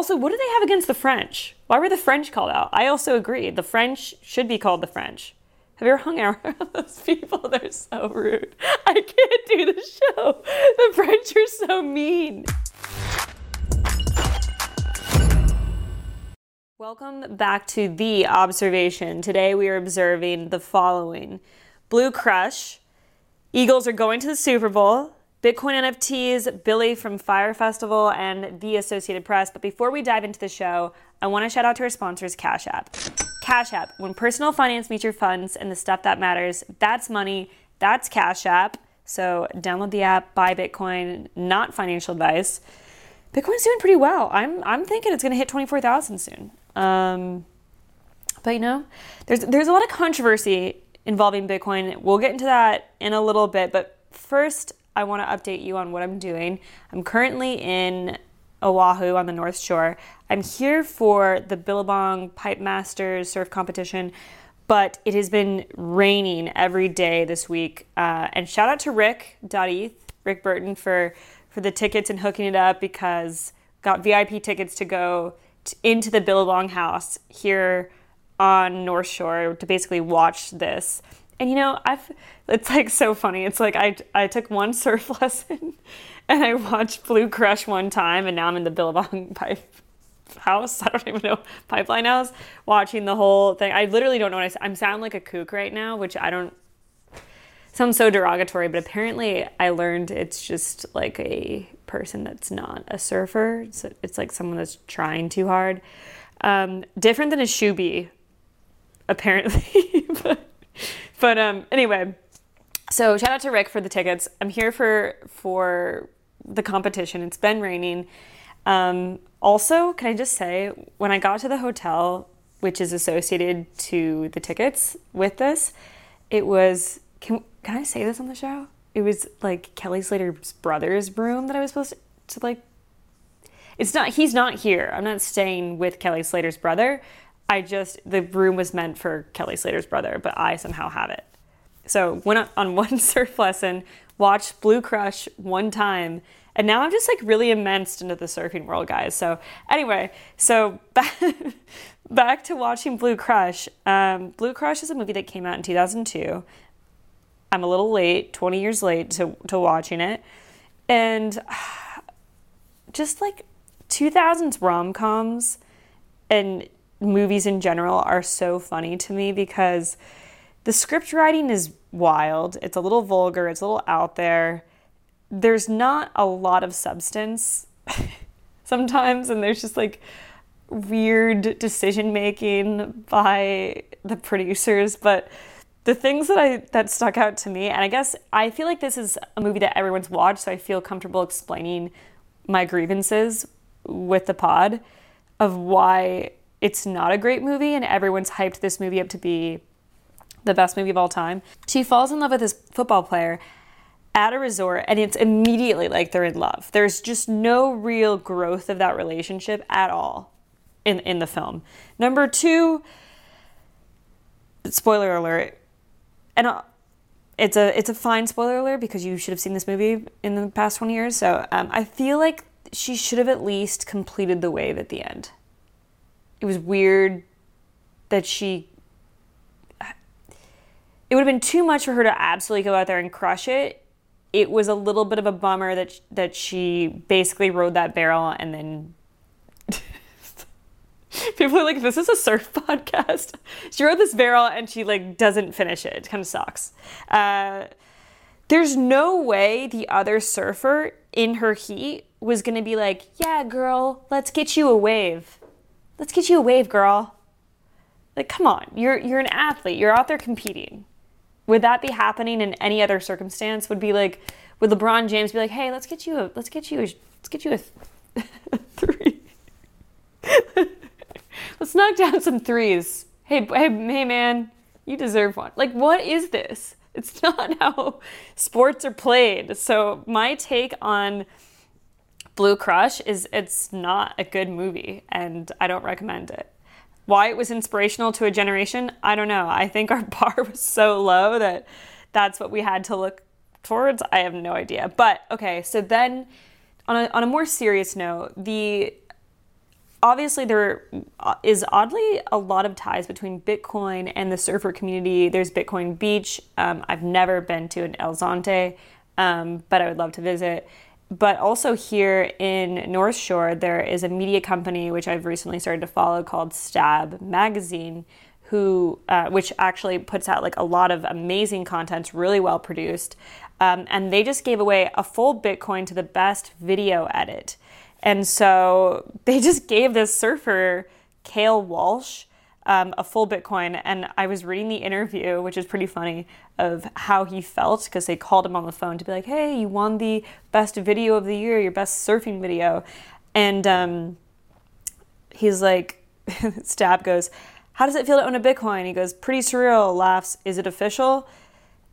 Also, what do they have against the French? Why were the French called out? I also agree. The French should be called the French. Have you ever hung out with those people? They're so rude. I can't do the show. The French are so mean. Welcome back to The Observation. Today we are observing the following Blue Crush, Eagles are going to the Super Bowl, Bitcoin NFTs, Billy from Fyre Festival, and the Associated Press. But before we dive into the show, I want to shout out to our sponsors, Cash App. Cash App, when personal finance meets your funds and the stuff that matters, that's money, that's Cash App. So download the app, buy Bitcoin, not financial advice. Bitcoin's doing pretty well. I'm I'm thinking it's going to hit 24,000 soon. Um, but you know, there's there's a lot of controversy involving Bitcoin. We'll get into that in a little bit, but first I want to update you on what I'm doing. I'm currently in Oahu on the North Shore. I'm here for the Billabong Pipe Masters surf competition, but it has been raining every day this week. Uh, and shout out to Rick Dottie, Rick Burton for for the tickets and hooking it up because got VIP tickets to go into the Billabong house here on North Shore to basically watch this. And you know, I've it's like so funny. It's like I I took one surf lesson and I watched Blue Crush one time and now I'm in the Billabong pipe house. I don't even know pipeline house watching the whole thing. I literally don't know what I I'm sound like a kook right now, which I don't sounds so derogatory, but apparently I learned it's just like a person that's not a surfer. It's, it's like someone that's trying too hard. Um, different than a shoebie, apparently. but but um, anyway, so shout out to Rick for the tickets. I'm here for for the competition. It's been raining. Um, also, can I just say, when I got to the hotel, which is associated to the tickets with this, it was. Can can I say this on the show? It was like Kelly Slater's brother's room that I was supposed to, to like. It's not. He's not here. I'm not staying with Kelly Slater's brother. I just the room was meant for Kelly Slater's brother, but I somehow have it. So went on one surf lesson, watched Blue Crush one time, and now I'm just like really immersed into the surfing world, guys. So anyway, so back, back to watching Blue Crush. Um, Blue Crush is a movie that came out in 2002. I'm a little late, 20 years late to, to watching it. And just like 2000s rom coms and movies in general are so funny to me because the script writing is wild. It's a little vulgar, it's a little out there. There's not a lot of substance sometimes, and there's just like weird decision making by the producers, but the things that I that stuck out to me, and I guess I feel like this is a movie that everyone's watched, so I feel comfortable explaining my grievances with the pod of why it's not a great movie and everyone's hyped this movie up to be the best movie of all time. She falls in love with this football player at a resort and it's immediately like they're in love. There's just no real growth of that relationship at all in in the film. Number 2 spoiler alert. And uh, it's a it's a fine spoiler alert because you should have seen this movie in the past 20 years. So um, I feel like she should have at least completed the wave at the end it was weird that she it would have been too much for her to absolutely go out there and crush it. It was a little bit of a bummer that that she basically rode that barrel and then people are like, "This is a surf podcast." She rode this barrel and she like doesn't finish it. It kind of sucks. Uh, there's no way the other surfer in her heat was gonna be like, "Yeah, girl, let's get you a wave." Let's get you a wave, girl. Like, come on, you're you're an athlete. You're out there competing. Would that be happening in any other circumstance? Would be like, would LeBron James be like, hey, let's get you a let's get you a let's get you a, a three. let's knock down some threes. Hey, hey, hey, man, you deserve one. Like, what is this? It's not how sports are played. So my take on Blue Crush is it's not a good movie and I don't recommend it. Why it was inspirational to a generation, I don't know. I think our bar was so low that that's what we had to look towards. I have no idea. But okay, so then on a, on a more serious note, the obviously there is oddly a lot of ties between Bitcoin and the surfer community. There's Bitcoin Beach. Um, I've never been to an El Zonte, um, but I would love to visit. But also here in North Shore, there is a media company which I've recently started to follow called Stab Magazine, who uh, which actually puts out like a lot of amazing content, really well produced. Um, and they just gave away a full Bitcoin to the best video edit. And so they just gave this surfer, Kael Walsh, um, a full Bitcoin. And I was reading the interview, which is pretty funny, of how he felt because they called him on the phone to be like, hey, you won the best video of the year, your best surfing video. And um, he's like, Stab goes, how does it feel to own a Bitcoin? He goes, pretty surreal, laughs, is it official?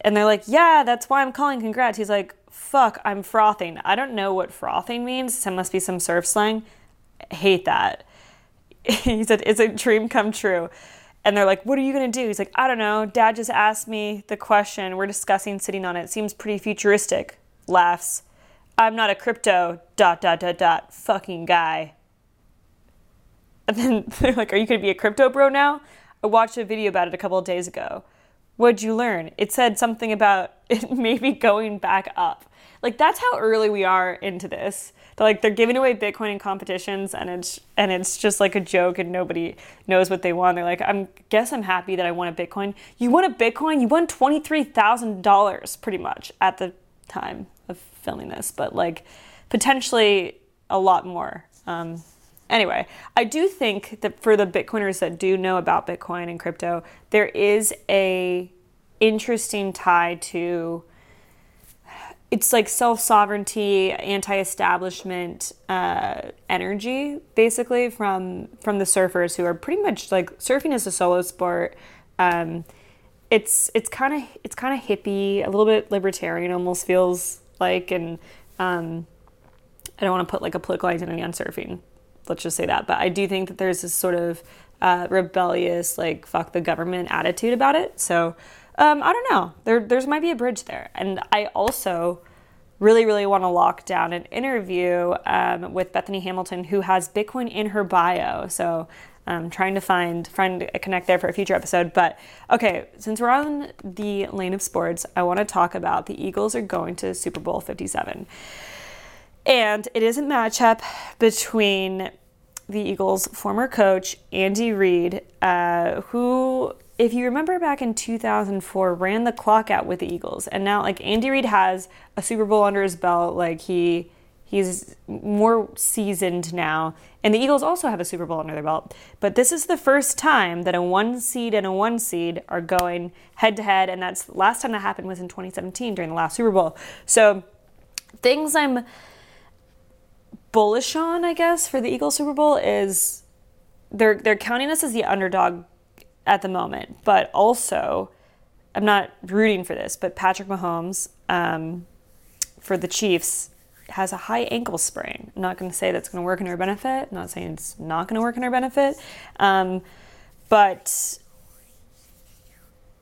And they're like, yeah, that's why I'm calling, congrats. He's like, fuck, I'm frothing. I don't know what frothing means. It must be some surf slang. I hate that. he said, it's a dream come true. And they're like, what are you going to do? He's like, I don't know. Dad just asked me the question. We're discussing sitting on it. Seems pretty futuristic. Laughs. I'm not a crypto dot dot dot dot fucking guy. And then they're like, Are you going to be a crypto bro now? I watched a video about it a couple of days ago. What'd you learn? It said something about it maybe going back up. Like that's how early we are into this. They're like they're giving away Bitcoin in competitions and it's and it's just like a joke and nobody knows what they want. They're like, I'm guess I'm happy that I won a Bitcoin. You won a Bitcoin, you won twenty three thousand dollars pretty much at the time of filming this, but like potentially a lot more. Um, anyway, I do think that for the Bitcoiners that do know about Bitcoin and crypto, there is a interesting tie to it's like self sovereignty, anti establishment uh, energy, basically from from the surfers who are pretty much like surfing is a solo sport. Um, it's it's kind of it's kind of hippie, a little bit libertarian, almost feels like, and um, I don't want to put like a political identity on surfing. Let's just say that, but I do think that there's this sort of uh, rebellious, like fuck the government attitude about it. So um, I don't know. There, there's might be a bridge there. And I also really, really want to lock down an interview um, with Bethany Hamilton, who has Bitcoin in her bio. So I'm trying to find find a connect there for a future episode. But okay, since we're on the lane of sports, I want to talk about the Eagles are going to Super Bowl 57. And it is a matchup between the Eagles' former coach, Andy Reid, uh, who if you remember back in 2004, ran the clock out with the Eagles, and now like Andy Reid has a Super Bowl under his belt, like he he's more seasoned now, and the Eagles also have a Super Bowl under their belt. But this is the first time that a one seed and a one seed are going head to head, and that's the last time that happened was in 2017 during the last Super Bowl. So things I'm bullish on, I guess, for the Eagles Super Bowl is they're they're counting us as the underdog at the moment. But also, I'm not rooting for this, but Patrick Mahomes um, for the Chiefs has a high ankle sprain. I'm not going to say that's going to work in her benefit. I'm not saying it's not going to work in her benefit. Um, but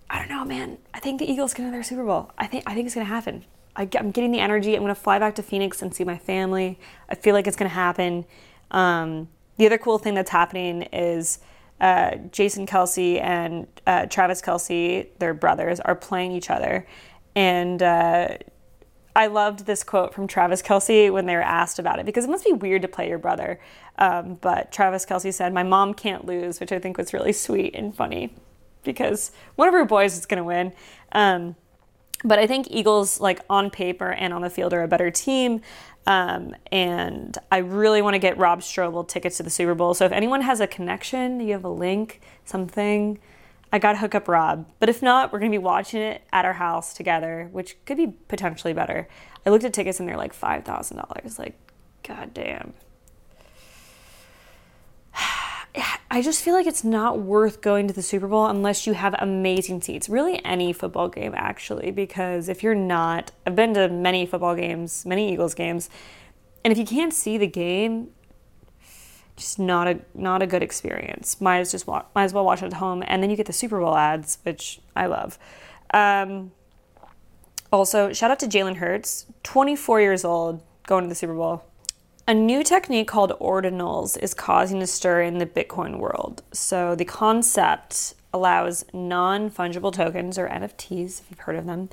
I don't know, man. I think the Eagles get another Super Bowl. I think I think it's going to happen. I, am getting the energy. I'm going to fly back to Phoenix and see my family. I feel like it's going to happen. Um, the other cool thing that's happening is uh, Jason Kelce and uh, Travis Kelce, their brothers, are playing each other. And uh, I loved this quote from Travis Kelce when they were asked about it because it must be weird to play your brother. Um, but Travis Kelce said, My mom can't lose, which I think was really sweet and funny because one of her boys is going to win. Um, but I think Eagles, like on paper and on the field, are a better team. Um, and I really want to get Rob Strobel tickets to the Super Bowl. So if anyone has a connection, you have a link, something, I got to hook up Rob. But if not, we're going to be watching it at our house together, which could be potentially better. I looked at tickets and they're like $5,000. Like, god damn. I just feel like it's not worth going to the Super Bowl unless you have amazing seats. Really, any football game, actually, because if you're not, I've been to many football games, many Eagles games, and if you can't see the game, just not a not a good experience. Might as just might as well watch it at home, and then you get the Super Bowl ads, which I love. Um, also, shout out to Jalen Hurts, 24 years old, going to the Super Bowl. A new technique called ordinals is causing a stir in the Bitcoin world. So the concept allows non fungible tokens, or NFTs, if you've heard of them,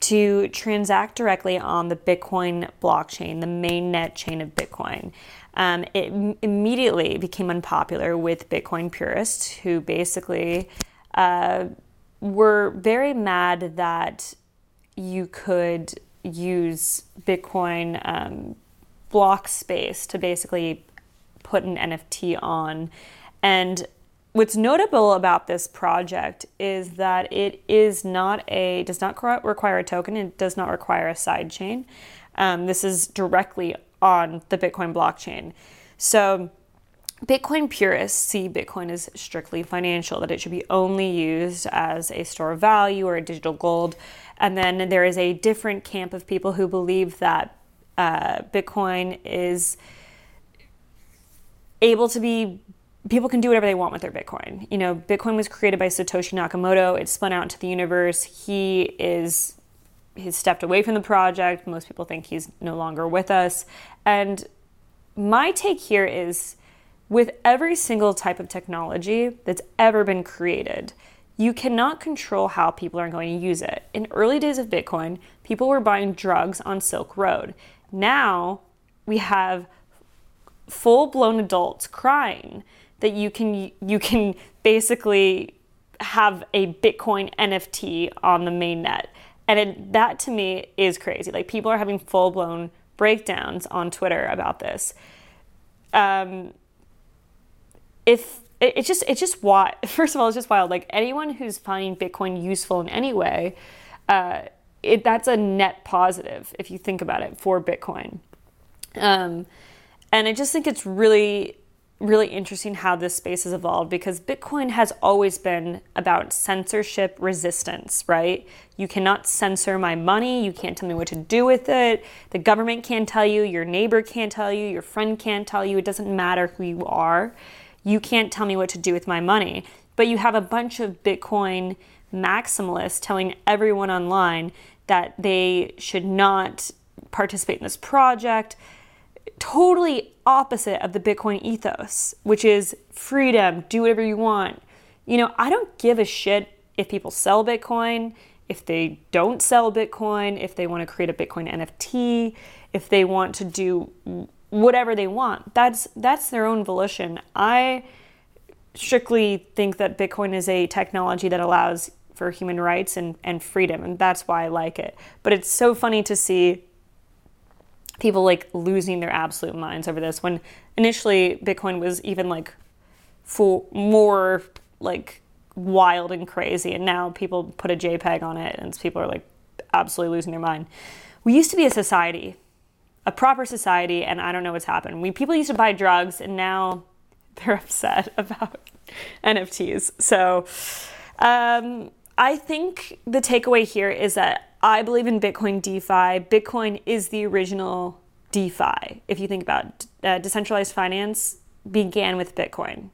to transact directly on the Bitcoin blockchain, the main net chain of Bitcoin. Um, it m- immediately became unpopular with Bitcoin purists who basically uh, were very mad that you could use Bitcoin um, block space to basically put an NFT on. And what's notable about this project is that it is not a does not require a token. It does not require a sidechain. Um, this is directly on the Bitcoin blockchain. So Bitcoin purists see Bitcoin as strictly financial, that it should be only used as a store of value or a digital gold. And then there is a different camp of people who believe that uh, Bitcoin is able to be people can do whatever they want with their Bitcoin. You know, Bitcoin was created by Satoshi Nakamoto. It spun out into the universe. He is he's stepped away from the project. Most people think he's no longer with us. And my take here is with every single type of technology that's ever been created, you cannot control how people are going to use it. In early days of Bitcoin, people were buying drugs on Silk Road. Now we have full-blown adults crying that you can you can basically have a Bitcoin NFT on the main net. And it, that to me is crazy. Like people are having full blown breakdowns on Twitter about this. Um, if it, it's just it's just wild. First of all, it's just wild. Like anyone who's finding Bitcoin useful in any way, uh, it that's a net positive if you think about it for Bitcoin. Um, and I just think it's really really interesting how this space has evolved because Bitcoin has always been about censorship resistance, right? You cannot censor my money. You can't tell me what to do with it. The government can't tell you. Your neighbor can't tell you. Your friend can't tell you. It doesn't matter who you are. You can't tell me what to do with my money. But you have a bunch of Bitcoin maximalists telling everyone online that they should not participate in this project totally opposite of the Bitcoin ethos, which is freedom, do whatever you want. You know, I don't give a shit if people sell Bitcoin, if they don't sell Bitcoin, if they want to create a Bitcoin NFT, if they want to do whatever they want. That's that's their own volition. I strictly think that Bitcoin is a technology that allows for human rights and, and freedom, and that's why I like it. But it's so funny to see people like losing their absolute minds over this when initially Bitcoin was even like for more like wild and crazy and now people put a JPEG on it and people are like absolutely losing their mind. We used to be a society, a proper society, and I don't know what's happened. We people used to buy drugs and now they're upset about NFTs. So um, I think the takeaway here is that I believe in Bitcoin DeFi. Bitcoin is the original DeFi. If you think about uh, decentralized finance, began with Bitcoin.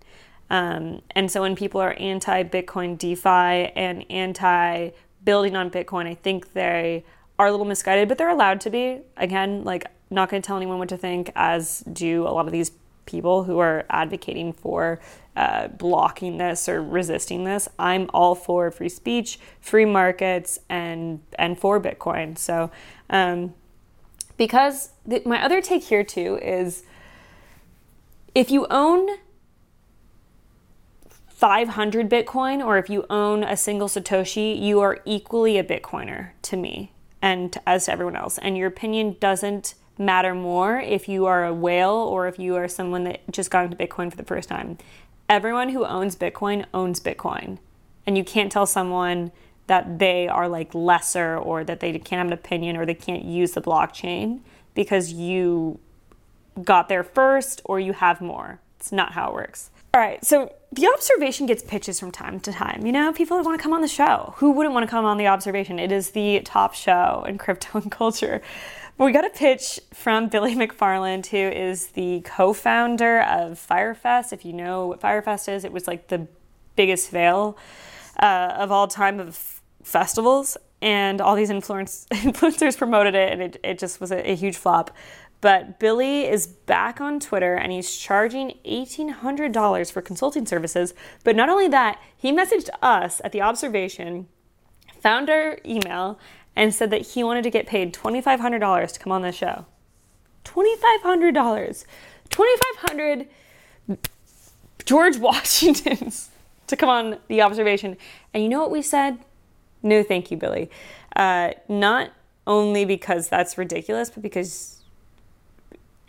Um, and so when people are anti Bitcoin DeFi and anti building on Bitcoin, I think they are a little misguided, but they're allowed to be. Again, like, not going to tell anyone what to think, as do a lot of these people who are advocating for uh, blocking this or resisting this. I'm all for free speech, free markets, and and for Bitcoin. So, um, because my other take here too is if you own 500 Bitcoin or if you own a single Satoshi, you are equally a Bitcoiner to me and as to everyone else. And your opinion doesn't matter more if you are a whale or if you are someone that just got into Bitcoin for the first time. Everyone who owns Bitcoin owns Bitcoin. And you can't tell someone that they are like lesser or that they can't have an opinion or they can't use the blockchain because you got there first or you have more. It's not how it works. All right, so the observation gets pitches from time to time. You know, people want to come on the show. Who wouldn't want to come on the observation? It is the top show in crypto and culture. We got a pitch from Billy McFarland, who is the co founder of Fyre Fest. If you know what Fyre Fest is, it was like the biggest fail uh, of all time of festivals. And all these influence, influencers promoted it, and it, it just was a, a huge flop. But Billy is back on Twitter and he's charging $1,800 for consulting services. But not only that, he messaged us at the observation, found our email, and said that he wanted to get paid $2,500 to come on the show. $2,500. 2,500 George Washingtons to come on the observation. And you know what we said? No, thank you, Billy. Uh, not only because that's ridiculous, but because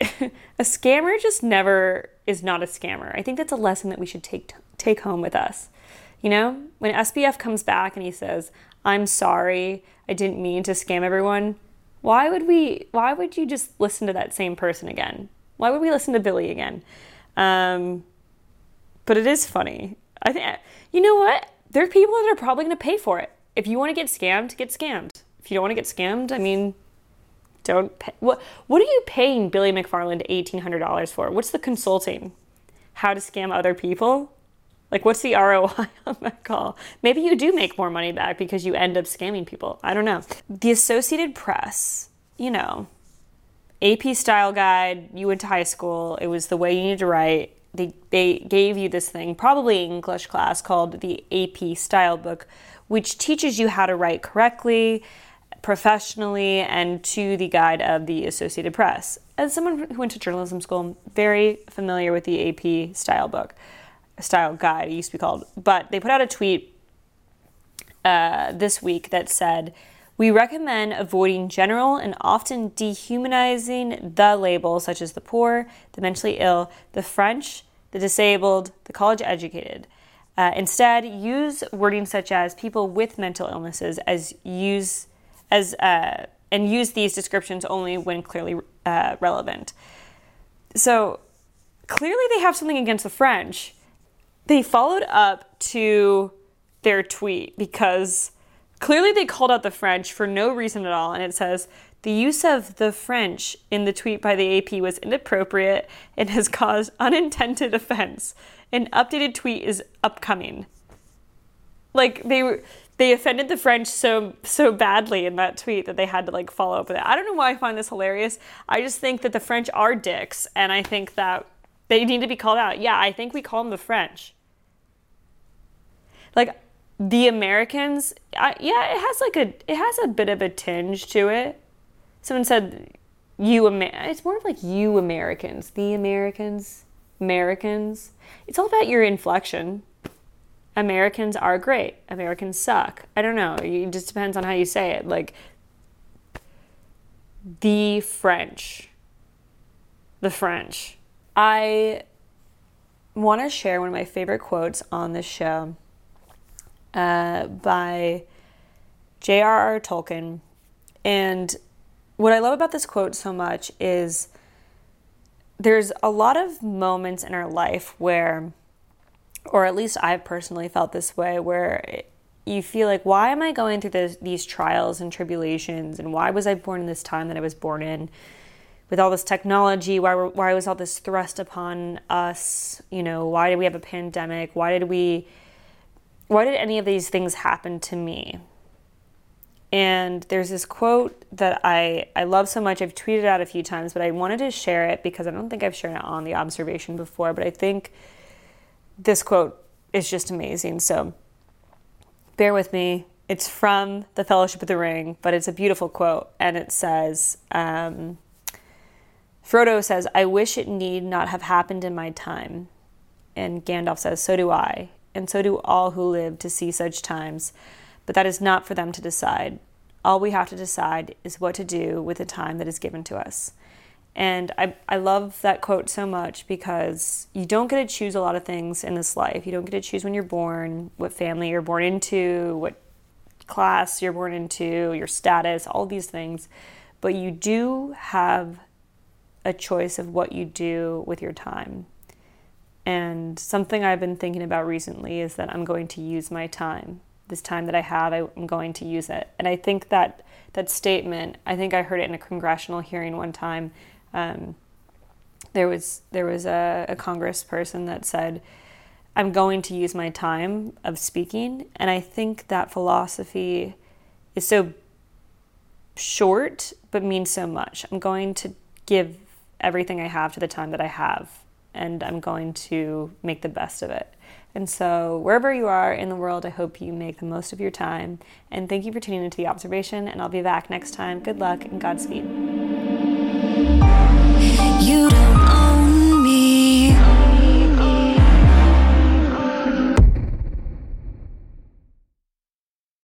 a scammer just never is not a scammer. I think that's a lesson that we should take take home with us. You know, when SBF comes back and he says, "I'm sorry, I didn't mean to scam everyone." Why would we? Why would you just listen to that same person again? Why would we listen to Billy again? Um, but it is funny. I think you know what? There are people that are probably going to pay for it. If you want to get scammed, get scammed. If you don't want to get scammed, I mean, don't pay. What What are you paying Billy McFarland eighteen hundred dollars for? What's the consulting? How to scam other people? Like, what's the ROI on that call? Maybe you do make more money back because you end up scamming people. I don't know. The Associated Press, you know, AP style guide. You went to high school. It was the way you needed to write. They they gave you this thing, probably English class, called the AP style book, which teaches you how to write correctly professionally and to the guide of the Associated Press. As someone who went to journalism school, I'm very familiar with the AP style book, style guide, it used to be called. But they put out a tweet uh, this week that said, we recommend avoiding general and often dehumanizing the labels such as the poor, the mentally ill, the French, the disabled, the college educated. Uh, instead, use wording such as people with mental illnesses as use as uh, and use these descriptions only when clearly uh, relevant. So clearly, they have something against the French. They followed up to their tweet because clearly they called out the French for no reason at all, and it says. The use of the French in the tweet by the AP was inappropriate and has caused unintended offense. An updated tweet is upcoming. Like they were they offended the French so so badly in that tweet that they had to like follow up with it. I don't know why I find this hilarious. I just think that the French are dicks, and I think that they need to be called out. Yeah, I think we call them the French. Like the Americans, I, yeah, it has like a it has a bit of a tinge to it. Someone said you Amer- it's more of like you Americans, the Americans, Americans. It's all about your inflection. Americans are great. Americans suck. I don't know. It just depends on how you say it. Like the French. The French. I want to share one of my favorite quotes on this show uh, by J.R.R. Tolkien. And what I love about this quote so much is there's a lot of moments in our life where or at least I've personally felt this way, where you feel like, why am I going through this, these trials and tribulations? And why was I born in this time that I was born in? With all this technology, why, why was all this thrust upon us? You know, why did we have a pandemic? Why did we, why did any of these things happen to me? And there's this quote that I, I love so much. I've tweeted out a few times, but I wanted to share it because I don't think I've shared it on the observation before. But I think this quote is just amazing. So bear with me. It's from The Fellowship of the Ring, but it's a beautiful quote. And it says, um, Frodo says, I wish it need not have happened in my time. And Gandalf says, So do I, and so do all who live to see such times. But that is not for them to decide. All we have to decide is what to do with the time that is given to us. And I, I love that quote so much because you don't get to choose a lot of things in this life. You don't get to choose when you're born, what family you're born into, what class you're born into, your status, all these things. But you do have a choice of what you do with your time. And something I've been thinking about recently is that I'm going to use my time. This time that I have, I'm going to use it. And I think that that statement, I think I heard it in a congressional hearing one time um, there was there was a, a congressperson that said, "I'm going to use my time of speaking," and I think that philosophy is so short but means so much. I'm going to give everything I have to the time that I have, and I'm going to make the best of it. And so, wherever you are in the world, I hope you make the most of your time. And thank you for tuning into the observation. And I'll be back next time. Good luck and Godspeed. You don't